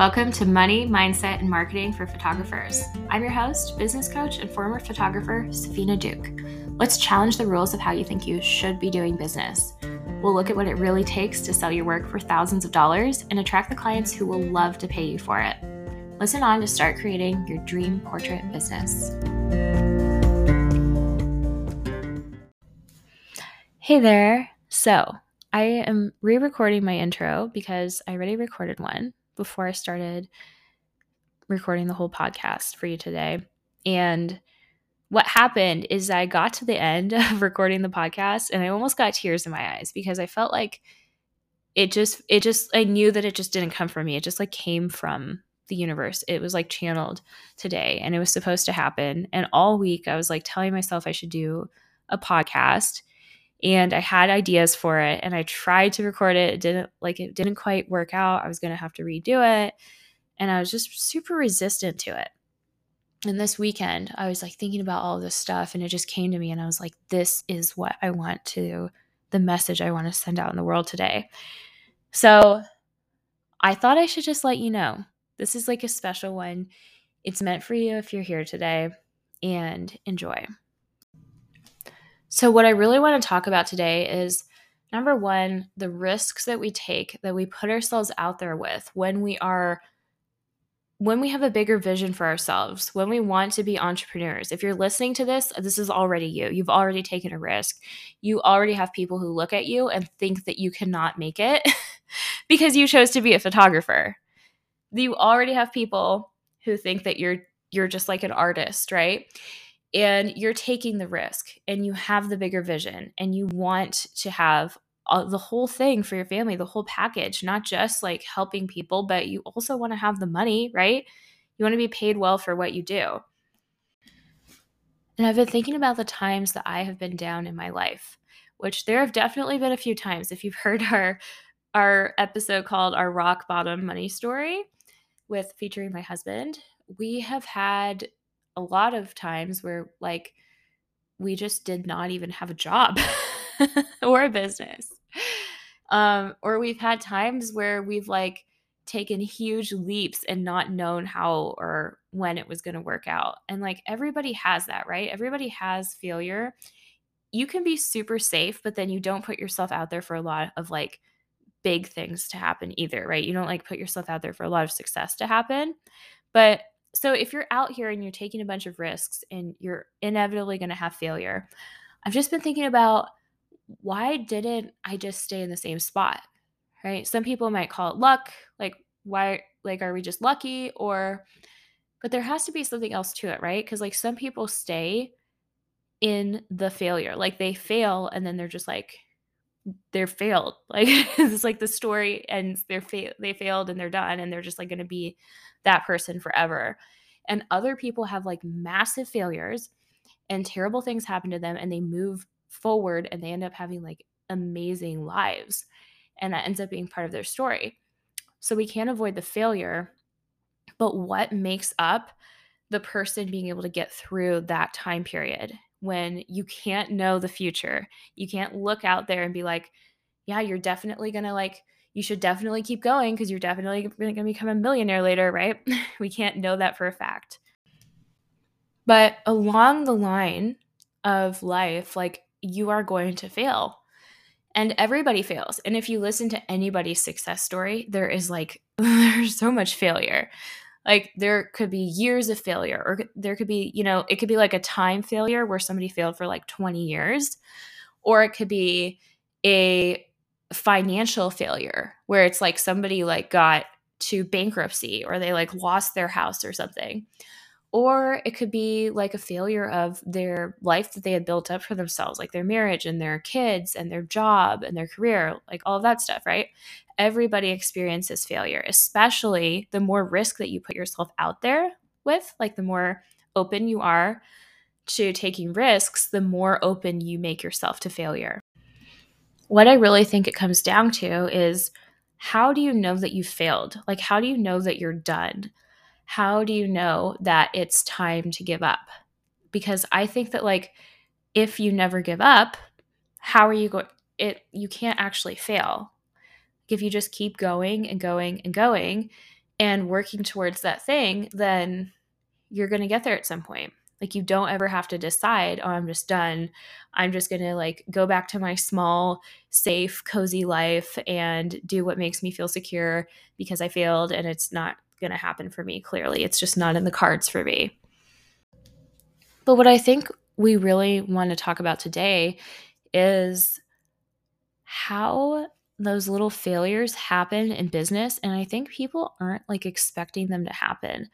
Welcome to Money, Mindset, and Marketing for Photographers. I'm your host, business coach, and former photographer, Safina Duke. Let's challenge the rules of how you think you should be doing business. We'll look at what it really takes to sell your work for thousands of dollars and attract the clients who will love to pay you for it. Listen on to start creating your dream portrait business. Hey there. So, I am re recording my intro because I already recorded one before I started recording the whole podcast for you today. And what happened is I got to the end of recording the podcast and I almost got tears in my eyes because I felt like it just it just I knew that it just didn't come from me. It just like came from the universe. It was like channeled today and it was supposed to happen. And all week I was like telling myself I should do a podcast and I had ideas for it and I tried to record it. It didn't like it didn't quite work out. I was going to have to redo it and I was just super resistant to it. And this weekend, I was like thinking about all this stuff and it just came to me and I was like this is what I want to the message I want to send out in the world today. So, I thought I should just let you know. This is like a special one. It's meant for you if you're here today and enjoy. So, what I really want to talk about today is number one, the risks that we take, that we put ourselves out there with when we are when we have a bigger vision for ourselves, when we want to be entrepreneurs. If you're listening to this, this is already you. You've already taken a risk. You already have people who look at you and think that you cannot make it because you chose to be a photographer. You already have people who think that you're you're just like an artist, right? And you're taking the risk and you have the bigger vision and you want to have uh, the whole thing for your family, the whole package, not just like helping people, but you also want to have the money, right? You want to be paid well for what you do. And I've been thinking about the times that I have been down in my life, which there have definitely been a few times. If you've heard our our episode called Our Rock Bottom Money Story with featuring my husband, we have had a lot of times where like we just did not even have a job or a business. Um, or we've had times where we've like taken huge leaps and not known how or when it was going to work out. And like everybody has that, right? Everybody has failure. You can be super safe, but then you don't put yourself out there for a lot of like big things to happen either, right? You don't like put yourself out there for a lot of success to happen. But so if you're out here and you're taking a bunch of risks and you're inevitably going to have failure, I've just been thinking about why didn't I just stay in the same spot? Right? Some people might call it luck, like why like are we just lucky or but there has to be something else to it, right? Cuz like some people stay in the failure. Like they fail and then they're just like they're failed. Like it's like the story ends they're fa- they failed and they're done and they're just like going to be that person forever. And other people have like massive failures and terrible things happen to them and they move forward and they end up having like amazing lives. And that ends up being part of their story. So we can't avoid the failure. But what makes up the person being able to get through that time period when you can't know the future? You can't look out there and be like, yeah, you're definitely going to like you should definitely keep going because you're definitely going to become a millionaire later, right? we can't know that for a fact. But along the line of life, like you are going to fail. And everybody fails. And if you listen to anybody's success story, there is like, there's so much failure. Like there could be years of failure, or there could be, you know, it could be like a time failure where somebody failed for like 20 years, or it could be a financial failure where it's like somebody like got to bankruptcy or they like lost their house or something or it could be like a failure of their life that they had built up for themselves like their marriage and their kids and their job and their career like all of that stuff right everybody experiences failure especially the more risk that you put yourself out there with like the more open you are to taking risks the more open you make yourself to failure what I really think it comes down to is how do you know that you failed? Like, how do you know that you're done? How do you know that it's time to give up? Because I think that, like, if you never give up, how are you going? It you can't actually fail. If you just keep going and going and going, and working towards that thing, then you're going to get there at some point. Like you don't ever have to decide, oh, I'm just done. I'm just going to like go back to my small, safe, cozy life and do what makes me feel secure because I failed and it's not going to happen for me clearly. It's just not in the cards for me. But what I think we really want to talk about today is how those little failures happen in business and I think people aren't like expecting them to happen.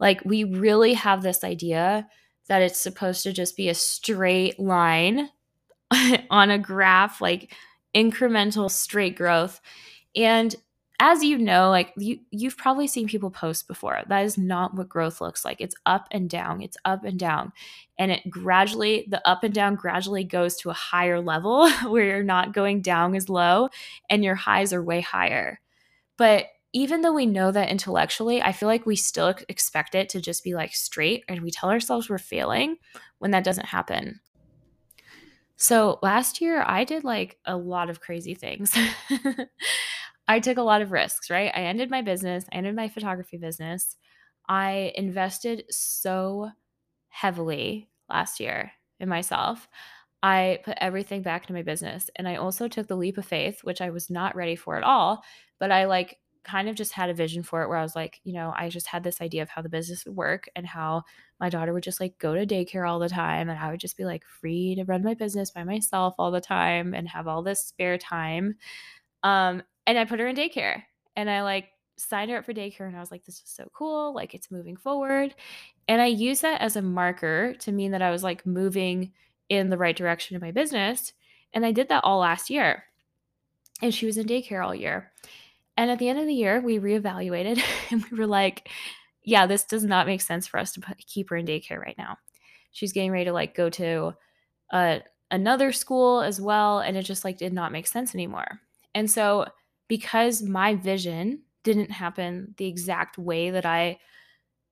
Like we really have this idea that it's supposed to just be a straight line on a graph, like incremental straight growth. And as you know, like you you've probably seen people post before. That is not what growth looks like. It's up and down. It's up and down. And it gradually the up and down gradually goes to a higher level where you're not going down as low and your highs are way higher. But even though we know that intellectually, I feel like we still expect it to just be like straight and we tell ourselves we're failing when that doesn't happen. So last year, I did like a lot of crazy things. I took a lot of risks, right? I ended my business, I ended my photography business. I invested so heavily last year in myself. I put everything back into my business. And I also took the leap of faith, which I was not ready for at all. But I like kind of just had a vision for it where I was like, you know, I just had this idea of how the business would work and how my daughter would just like go to daycare all the time and I would just be like free to run my business by myself all the time and have all this spare time. Um, and I put her in daycare and I like signed her up for daycare and I was like, this is so cool. Like it's moving forward. And I use that as a marker to mean that I was like moving in the right direction in my business. And I did that all last year. And she was in daycare all year. And at the end of the year, we reevaluated and we were like, yeah, this does not make sense for us to put, keep her in daycare right now. She's getting ready to like go to a, another school as well. And it just like did not make sense anymore. And so, because my vision didn't happen the exact way that I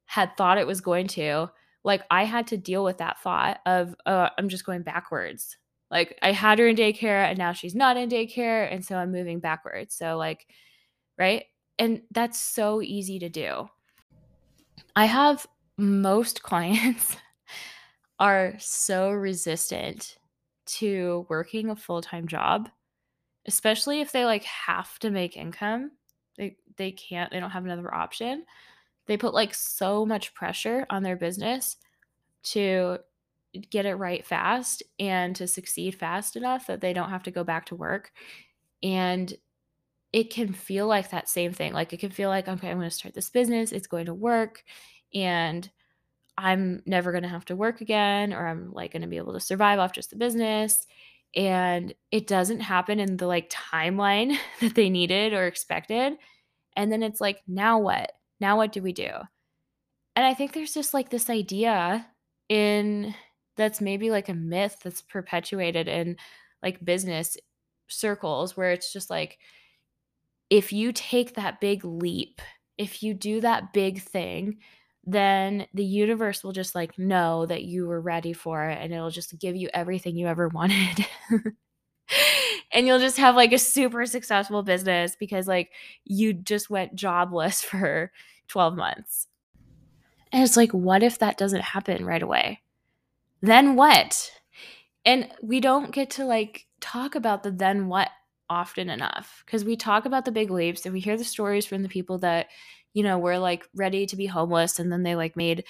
had thought it was going to, like I had to deal with that thought of, uh, I'm just going backwards. Like I had her in daycare and now she's not in daycare. And so I'm moving backwards. So, like, right? And that's so easy to do. I have most clients are so resistant to working a full-time job, especially if they like have to make income. They they can't, they don't have another option. They put like so much pressure on their business to get it right fast and to succeed fast enough that they don't have to go back to work. And it can feel like that same thing. Like it can feel like, okay, I'm going to start this business, it's going to work, and I'm never going to have to work again, or I'm like going to be able to survive off just the business. And it doesn't happen in the like timeline that they needed or expected. And then it's like, now what? Now what do we do? And I think there's just like this idea in that's maybe like a myth that's perpetuated in like business circles where it's just like, if you take that big leap, if you do that big thing, then the universe will just like know that you were ready for it and it'll just give you everything you ever wanted. and you'll just have like a super successful business because like you just went jobless for 12 months. And it's like, what if that doesn't happen right away? Then what? And we don't get to like talk about the then what often enough because we talk about the big leaps and we hear the stories from the people that you know were like ready to be homeless and then they like made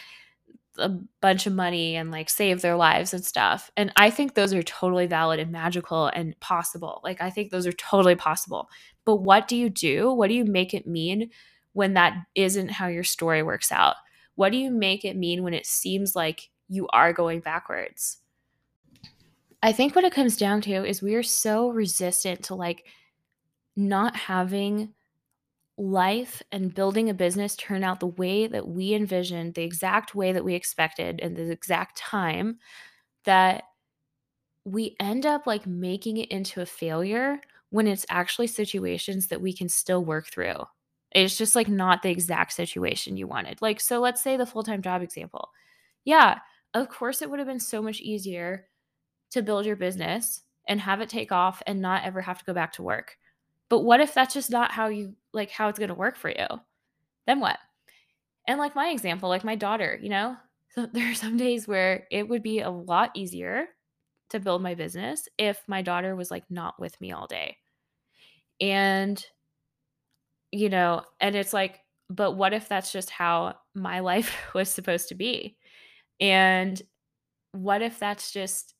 a bunch of money and like save their lives and stuff. And i think those are totally valid and magical and possible. Like i think those are totally possible. But what do you do? What do you make it mean when that isn't how your story works out? What do you make it mean when it seems like you are going backwards? I think what it comes down to is we are so resistant to like not having life and building a business turn out the way that we envisioned, the exact way that we expected, and the exact time that we end up like making it into a failure when it's actually situations that we can still work through. It's just like not the exact situation you wanted. Like, so let's say the full time job example. Yeah, of course, it would have been so much easier to build your business and have it take off and not ever have to go back to work. But what if that's just not how you like how it's going to work for you? then what? And like my example, like my daughter, you know, so there are some days where it would be a lot easier to build my business if my daughter was like not with me all day. And, you know, and it's like, but what if that's just how my life was supposed to be? And what if that's just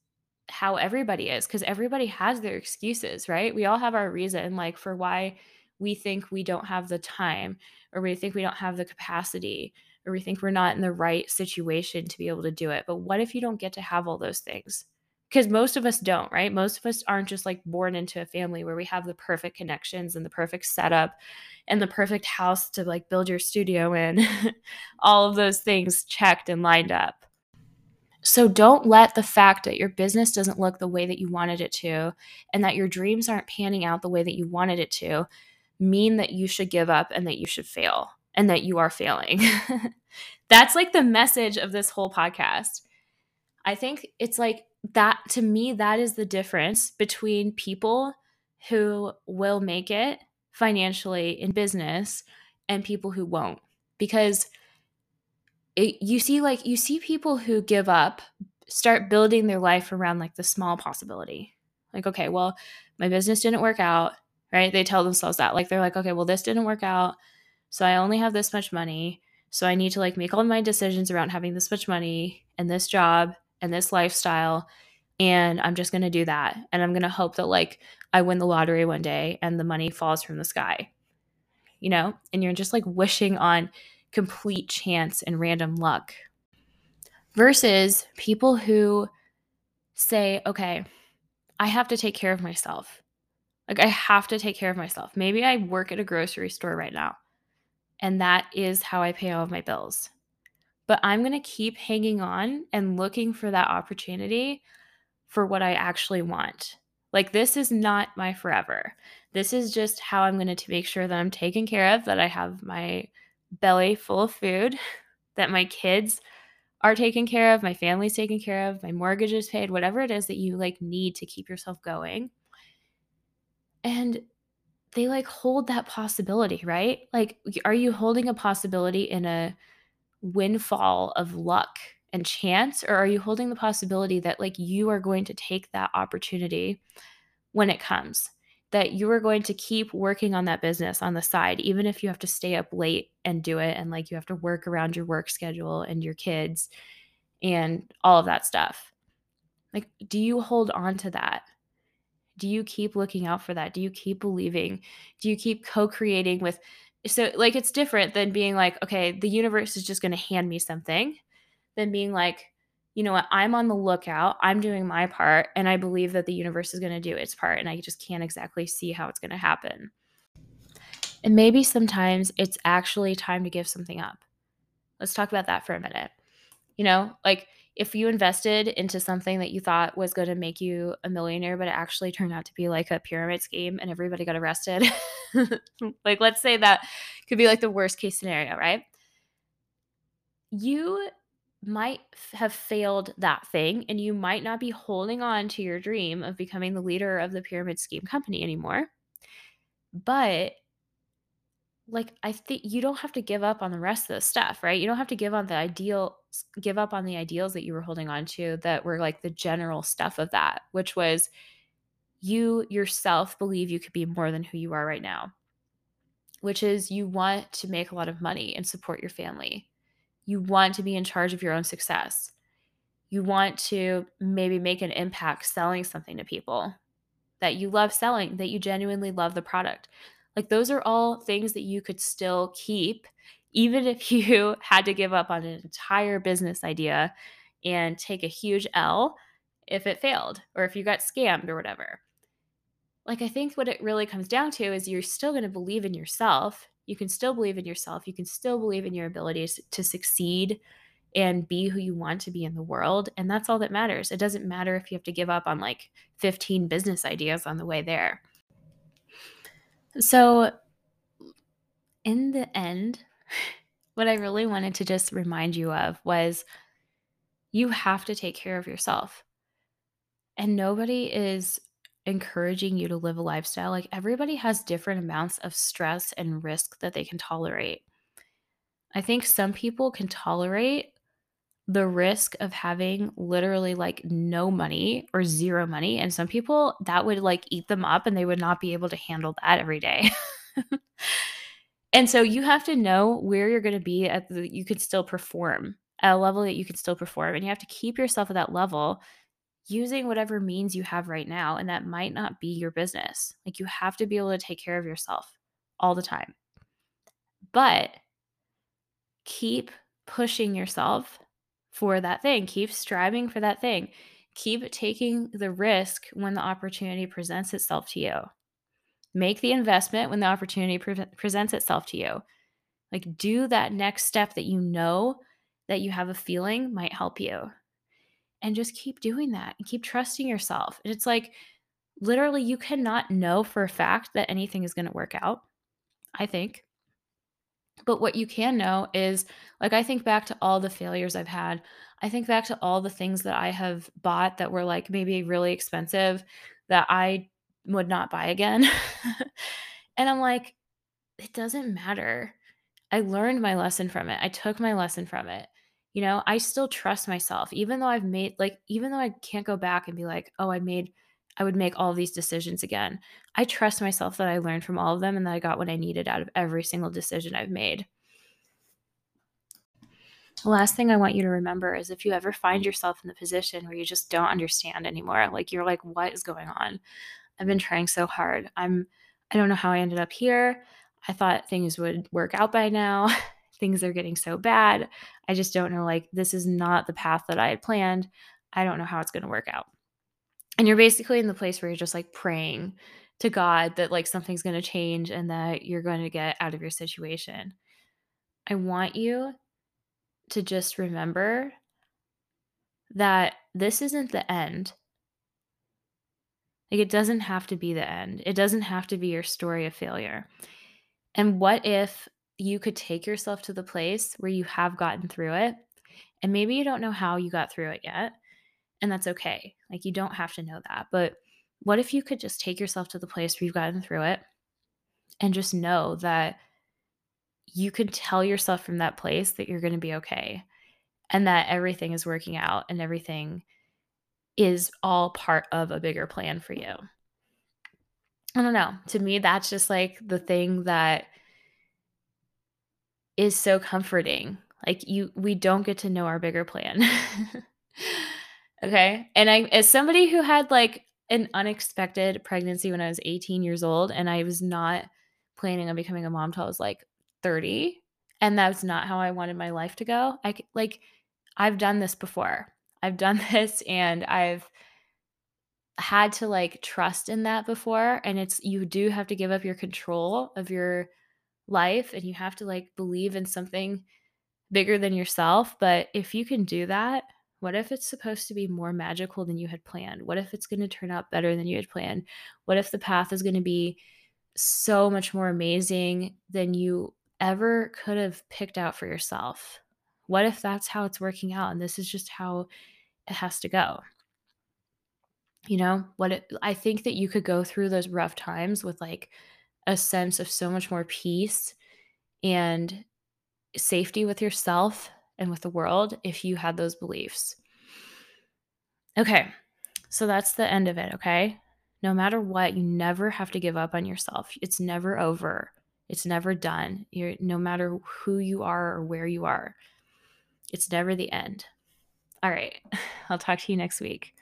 how everybody is? Because everybody has their excuses, right? We all have our reason, like, for why we think we don't have the time, or we think we don't have the capacity, or we think we're not in the right situation to be able to do it. But what if you don't get to have all those things? Because most of us don't, right? Most of us aren't just like born into a family where we have the perfect connections and the perfect setup and the perfect house to like build your studio in, all of those things checked and lined up. So don't let the fact that your business doesn't look the way that you wanted it to and that your dreams aren't panning out the way that you wanted it to mean that you should give up and that you should fail and that you are failing. That's like the message of this whole podcast. I think it's like that to me, that is the difference between people who will make it financially in business and people who won't. Because it, you see, like, you see people who give up start building their life around like the small possibility. Like, okay, well, my business didn't work out, right? They tell themselves that. Like, they're like, okay, well, this didn't work out. So I only have this much money. So I need to like make all my decisions around having this much money and this job and this lifestyle. And I'm just going to do that. And I'm going to hope that like I win the lottery one day and the money falls from the sky, you know? And you're just like wishing on complete chance and random luck versus people who say, okay, I have to take care of myself. Like, I have to take care of myself. Maybe I work at a grocery store right now, and that is how I pay all of my bills. But I'm going to keep hanging on and looking for that opportunity for what I actually want. Like, this is not my forever. This is just how I'm going to make sure that I'm taken care of, that I have my belly full of food, that my kids are taken care of, my family's taken care of, my mortgage is paid, whatever it is that you like need to keep yourself going. And they like hold that possibility, right? Like, are you holding a possibility in a windfall of luck and chance, or are you holding the possibility that like you are going to take that opportunity when it comes? That you are going to keep working on that business on the side, even if you have to stay up late and do it. And like you have to work around your work schedule and your kids and all of that stuff. Like, do you hold on to that? Do you keep looking out for that? Do you keep believing? Do you keep co creating with? So, like, it's different than being like, okay, the universe is just going to hand me something, than being like, you know what, I'm on the lookout, I'm doing my part, and I believe that the universe is going to do its part, and I just can't exactly see how it's going to happen. And maybe sometimes it's actually time to give something up. Let's talk about that for a minute. You know, like if you invested into something that you thought was going to make you a millionaire, but it actually turned out to be like a pyramid scheme and everybody got arrested, like let's say that could be like the worst case scenario, right? You might have failed that thing and you might not be holding on to your dream of becoming the leader of the pyramid scheme company anymore. But like I think you don't have to give up on the rest of the stuff, right? You don't have to give on the ideal give up on the ideals that you were holding on to that were like the general stuff of that, which was you yourself believe you could be more than who you are right now. Which is you want to make a lot of money and support your family you want to be in charge of your own success. You want to maybe make an impact selling something to people that you love selling, that you genuinely love the product. Like those are all things that you could still keep, even if you had to give up on an entire business idea and take a huge L if it failed or if you got scammed or whatever. Like, I think what it really comes down to is you're still going to believe in yourself you can still believe in yourself. You can still believe in your abilities to succeed and be who you want to be in the world. And that's all that matters. It doesn't matter if you have to give up on like 15 business ideas on the way there. So, in the end, what I really wanted to just remind you of was you have to take care of yourself. And nobody is encouraging you to live a lifestyle, like everybody has different amounts of stress and risk that they can tolerate. I think some people can tolerate the risk of having literally like no money or zero money. And some people that would like eat them up and they would not be able to handle that every day. and so you have to know where you're going to be at the, you can still perform at a level that you can still perform. And you have to keep yourself at that level using whatever means you have right now. And that might not be your business. Like you have to be able to take care of yourself all the time. But keep pushing yourself for that thing. Keep striving for that thing. Keep taking the risk when the opportunity presents itself to you. Make the investment when the opportunity pre- presents itself to you. Like, do that next step that you know that you have a feeling might help you. And just keep doing that and keep trusting yourself. And it's like, literally, you cannot know for a fact that anything is going to work out, I think. But what you can know is like I think back to all the failures I've had. I think back to all the things that I have bought that were like maybe really expensive that I would not buy again. and I'm like, it doesn't matter. I learned my lesson from it. I took my lesson from it. You know, I still trust myself, even though I've made, like, even though I can't go back and be like, oh, I made, I would make all these decisions again. I trust myself that I learned from all of them and that I got what I needed out of every single decision I've made. The last thing I want you to remember is if you ever find yourself in the position where you just don't understand anymore, like you're like, what is going on? I've been trying so hard. I'm, I don't know how I ended up here. I thought things would work out by now. things are getting so bad. I just don't know. Like, this is not the path that I had planned. I don't know how it's going to work out. And you're basically in the place where you're just like praying to God that like something's going to change and that you're going to get out of your situation. I want you to just remember that this isn't the end. Like, it doesn't have to be the end. It doesn't have to be your story of failure. And what if you could take yourself to the place where you have gotten through it? And maybe you don't know how you got through it yet. And that's okay. Like, you don't have to know that. But what if you could just take yourself to the place where you've gotten through it and just know that you could tell yourself from that place that you're going to be okay and that everything is working out and everything is all part of a bigger plan for you. I don't know. To me, that's just like the thing that is so comforting. Like you we don't get to know our bigger plan. okay? And I as somebody who had like an unexpected pregnancy when I was 18 years old and I was not planning on becoming a mom till I was like 30 and that's not how I wanted my life to go. I like I've done this before. I've done this and I've had to like trust in that before and it's you do have to give up your control of your life and you have to like believe in something bigger than yourself, but if you can do that, what if it's supposed to be more magical than you had planned? What if it's going to turn out better than you had planned? What if the path is going to be so much more amazing than you ever could have picked out for yourself? What if that's how it's working out and this is just how it has to go? You know, what it, I think that you could go through those rough times with like a sense of so much more peace and safety with yourself and with the world if you had those beliefs. Okay, so that's the end of it, okay? No matter what, you never have to give up on yourself. It's never over. It's never done. You're no matter who you are or where you are. It's never the end. All right. I'll talk to you next week.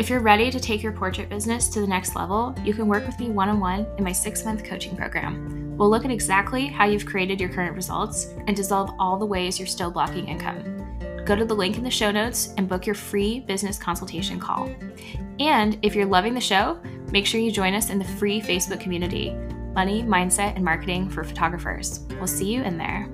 If you're ready to take your portrait business to the next level, you can work with me one on one in my six month coaching program. We'll look at exactly how you've created your current results and dissolve all the ways you're still blocking income. Go to the link in the show notes and book your free business consultation call. And if you're loving the show, make sure you join us in the free Facebook community Money, Mindset, and Marketing for Photographers. We'll see you in there.